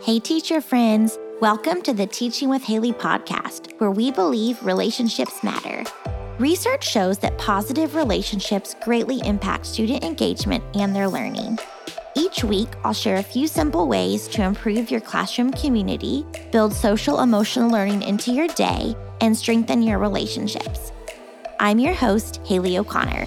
Hey, teacher friends. Welcome to the Teaching with Haley podcast, where we believe relationships matter. Research shows that positive relationships greatly impact student engagement and their learning. Each week, I'll share a few simple ways to improve your classroom community, build social emotional learning into your day, and strengthen your relationships. I'm your host, Haley O'Connor.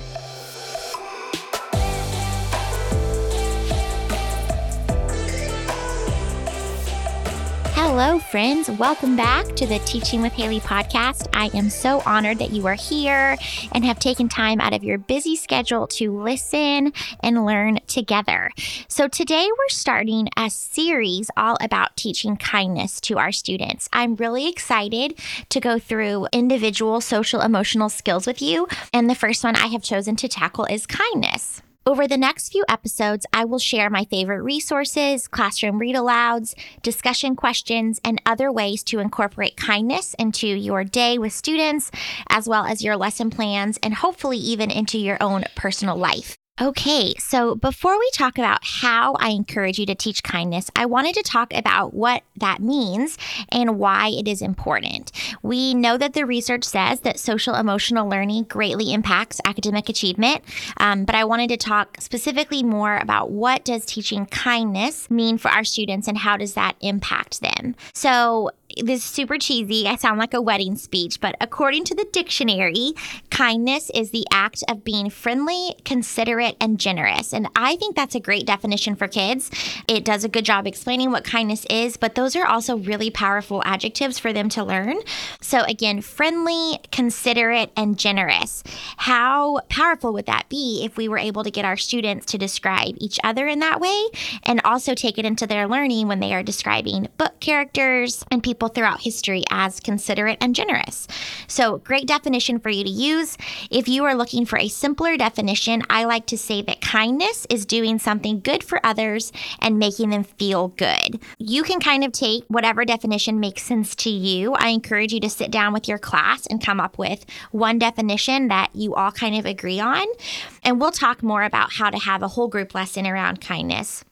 Hello, friends. Welcome back to the Teaching with Haley podcast. I am so honored that you are here and have taken time out of your busy schedule to listen and learn together. So, today we're starting a series all about teaching kindness to our students. I'm really excited to go through individual social emotional skills with you. And the first one I have chosen to tackle is kindness. Over the next few episodes, I will share my favorite resources, classroom read alouds, discussion questions, and other ways to incorporate kindness into your day with students, as well as your lesson plans, and hopefully even into your own personal life. Okay, so before we talk about how I encourage you to teach kindness, I wanted to talk about what that means and why it is important. We know that the research says that social emotional learning greatly impacts academic achievement, um, but I wanted to talk specifically more about what does teaching kindness mean for our students and how does that impact them. So this is super cheesy. I sound like a wedding speech, but according to the dictionary, kindness is the act of being friendly, considerate, and generous. And I think that's a great definition for kids. It does a good job explaining what kindness is, but those are also really powerful adjectives for them to learn. So, again, friendly, considerate, and generous. How powerful would that be if we were able to get our students to describe each other in that way and also take it into their learning when they are describing book characters and people people throughout history as considerate and generous. So, great definition for you to use. If you are looking for a simpler definition, I like to say that kindness is doing something good for others and making them feel good. You can kind of take whatever definition makes sense to you. I encourage you to sit down with your class and come up with one definition that you all kind of agree on. And we'll talk more about how to have a whole group lesson around kindness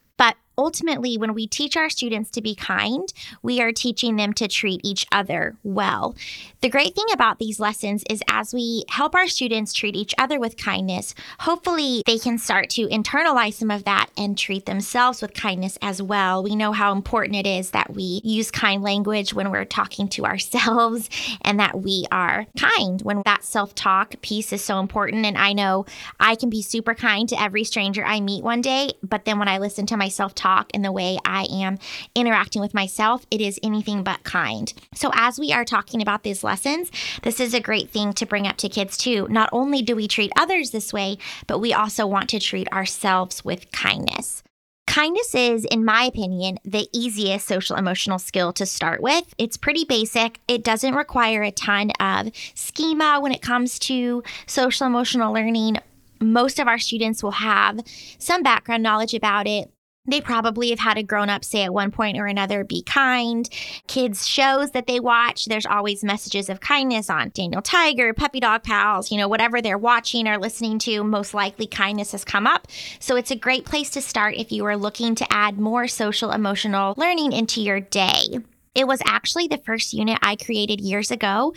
ultimately, when we teach our students to be kind, we are teaching them to treat each other well. The great thing about these lessons is as we help our students treat each other with kindness, hopefully they can start to internalize some of that and treat themselves with kindness as well. We know how important it is that we use kind language when we're talking to ourselves and that we are kind when that self talk piece is so important. And I know I can be super kind to every stranger I meet one day, but then when I listen to myself talk, talk and the way I am interacting with myself, it is anything but kind. So, as we are talking about these lessons, this is a great thing to bring up to kids too. Not only do we treat others this way, but we also want to treat ourselves with kindness. Kindness is, in my opinion, the easiest social emotional skill to start with. It's pretty basic. It doesn't require a ton of schema when it comes to social emotional learning. Most of our students will have some background knowledge about it. They probably have had a grown up say at one point or another, be kind. Kids' shows that they watch, there's always messages of kindness on Daniel Tiger, Puppy Dog Pals, you know, whatever they're watching or listening to, most likely kindness has come up. So it's a great place to start if you are looking to add more social emotional learning into your day. It was actually the first unit I created years ago.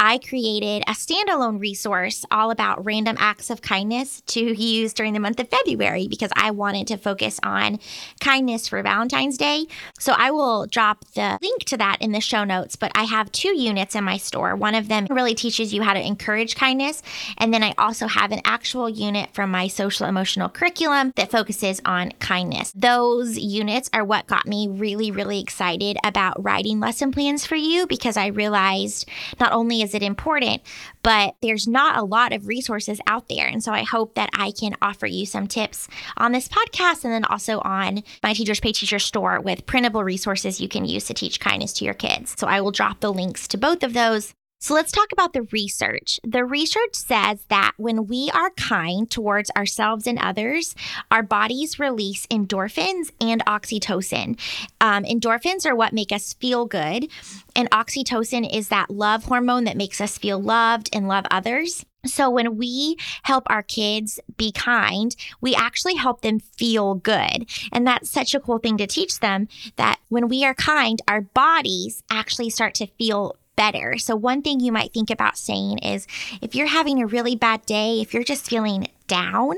I created a standalone resource all about random acts of kindness to use during the month of February because I wanted to focus on kindness for Valentine's Day. So I will drop the link to that in the show notes. But I have two units in my store. One of them really teaches you how to encourage kindness. And then I also have an actual unit from my social emotional curriculum that focuses on kindness. Those units are what got me really, really excited about writing writing lesson plans for you because I realized not only is it important, but there's not a lot of resources out there. And so I hope that I can offer you some tips on this podcast and then also on my Teachers Pay Teacher store with printable resources you can use to teach kindness to your kids. So I will drop the links to both of those so let's talk about the research. The research says that when we are kind towards ourselves and others, our bodies release endorphins and oxytocin. Um, endorphins are what make us feel good, and oxytocin is that love hormone that makes us feel loved and love others. So, when we help our kids be kind, we actually help them feel good. And that's such a cool thing to teach them that when we are kind, our bodies actually start to feel better. So, one thing you might think about saying is if you're having a really bad day, if you're just feeling down,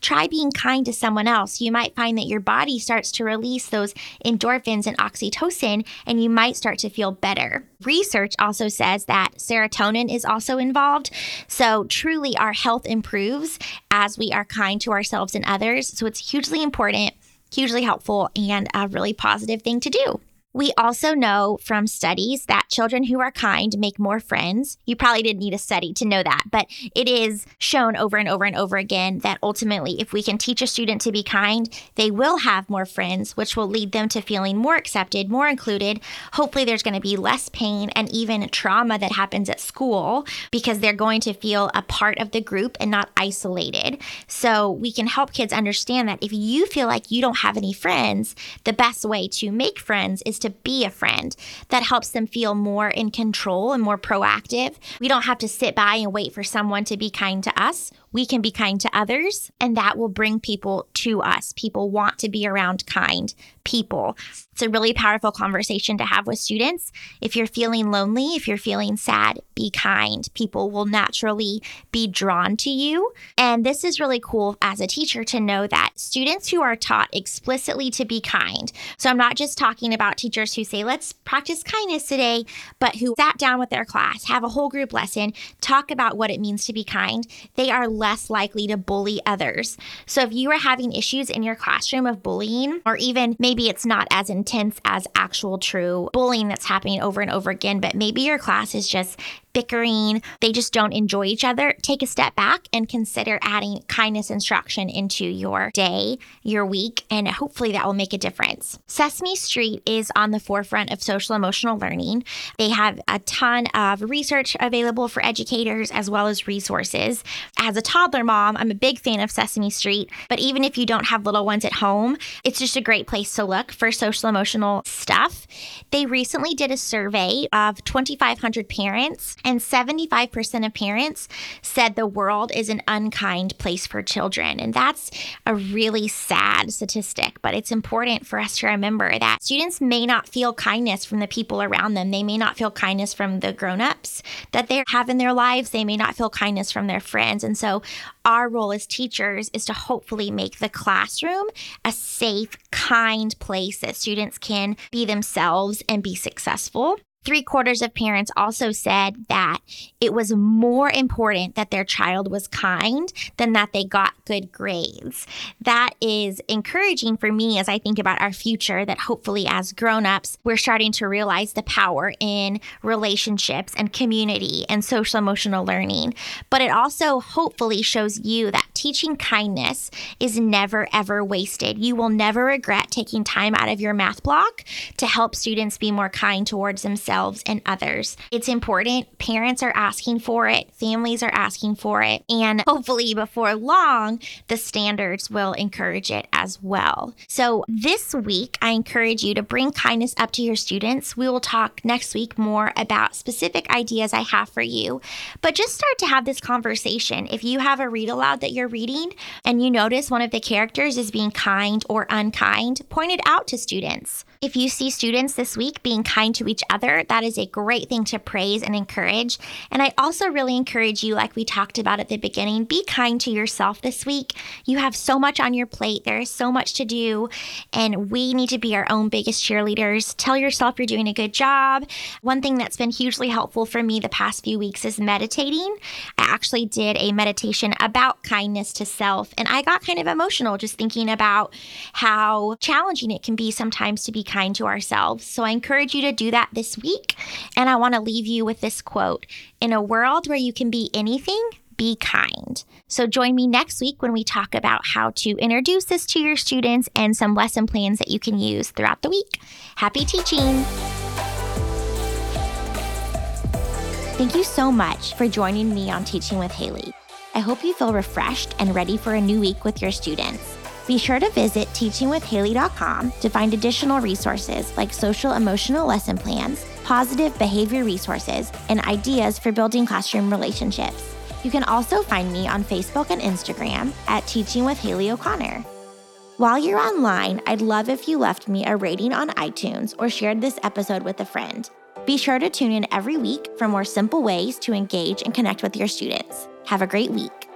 try being kind to someone else. You might find that your body starts to release those endorphins and oxytocin, and you might start to feel better. Research also says that serotonin is also involved. So, truly, our health improves as we are kind to ourselves and others. So, it's hugely important, hugely helpful, and a really positive thing to do. We also know from studies that children who are kind make more friends. You probably didn't need a study to know that, but it is shown over and over and over again that ultimately, if we can teach a student to be kind, they will have more friends, which will lead them to feeling more accepted, more included. Hopefully, there's going to be less pain and even trauma that happens at school because they're going to feel a part of the group and not isolated. So, we can help kids understand that if you feel like you don't have any friends, the best way to make friends is to be a friend that helps them feel more in control and more proactive. We don't have to sit by and wait for someone to be kind to us. We can be kind to others, and that will bring people to us. People want to be around kind people. It's a really powerful conversation to have with students. If you're feeling lonely, if you're feeling sad, be kind. People will naturally be drawn to you. And this is really cool as a teacher to know that students who are taught explicitly to be kind. So I'm not just talking about teachers who say, let's practice kindness today, but who sat down with their class, have a whole group lesson, talk about what it means to be kind. They are less likely to bully others. So if you are having issues in your classroom of bullying, or even maybe it's not as intense as actual true bullying that's happening over and over again, but maybe your class is just bickering, they just don't enjoy each other, take a step back and consider adding kindness instruction into your day, your week, and hopefully that will make a difference. Sesame Street is on the forefront of social emotional learning. They have a ton of research available for educators as well as resources. As a toddler mom, I'm a big fan of Sesame Street, but even if you don't have little ones at home, it's just a great place to look for social emotional stuff. They recently did a survey of 2,500 parents and 75% of parents said the world is an unkind place for children. And that's a really sad statistic, but it's important for us to remember that students may not feel kindness from the people around them. They may not feel kindness from the grown-ups that they have in their lives. They may not feel kindness from their friends. And so our role as teachers is to hopefully make the classroom a safe, kind place that students can be themselves and be successful. Three quarters of parents also said that it was more important that their child was kind than that they got good grades. That is encouraging for me as I think about our future, that hopefully as grown-ups, we're starting to realize the power in relationships and community and social emotional learning. But it also hopefully shows you that teaching kindness is never ever wasted. You will never regret taking time out of your math block to help students be more kind towards themselves and others. It's important. Parents are asking for it, families are asking for it, and hopefully before long, the standards will encourage it as well. So, this week, I encourage you to bring kindness up to your students. We will talk next week more about specific ideas I have for you, but just start to have this conversation. If you have a read aloud that you're reading and you notice one of the characters is being kind or unkind, point it out to students. If you see students this week being kind to each other, that is a great thing to praise and encourage. And I also really encourage you, like we talked about at the beginning, be kind to yourself this week. You have so much on your plate, there is so much to do, and we need to be our own biggest cheerleaders. Tell yourself you're doing a good job. One thing that's been hugely helpful for me the past few weeks is meditating. I actually did a meditation about kindness to self, and I got kind of emotional just thinking about how challenging it can be sometimes to be kind to ourselves. So I encourage you to do that this week. And I want to leave you with this quote In a world where you can be anything, be kind. So join me next week when we talk about how to introduce this to your students and some lesson plans that you can use throughout the week. Happy teaching! Thank you so much for joining me on Teaching with Haley. I hope you feel refreshed and ready for a new week with your students. Be sure to visit teachingwithhaley.com to find additional resources like social emotional lesson plans, positive behavior resources, and ideas for building classroom relationships. You can also find me on Facebook and Instagram at Teaching with Haley O'Connor. While you're online, I'd love if you left me a rating on iTunes or shared this episode with a friend. Be sure to tune in every week for more simple ways to engage and connect with your students. Have a great week.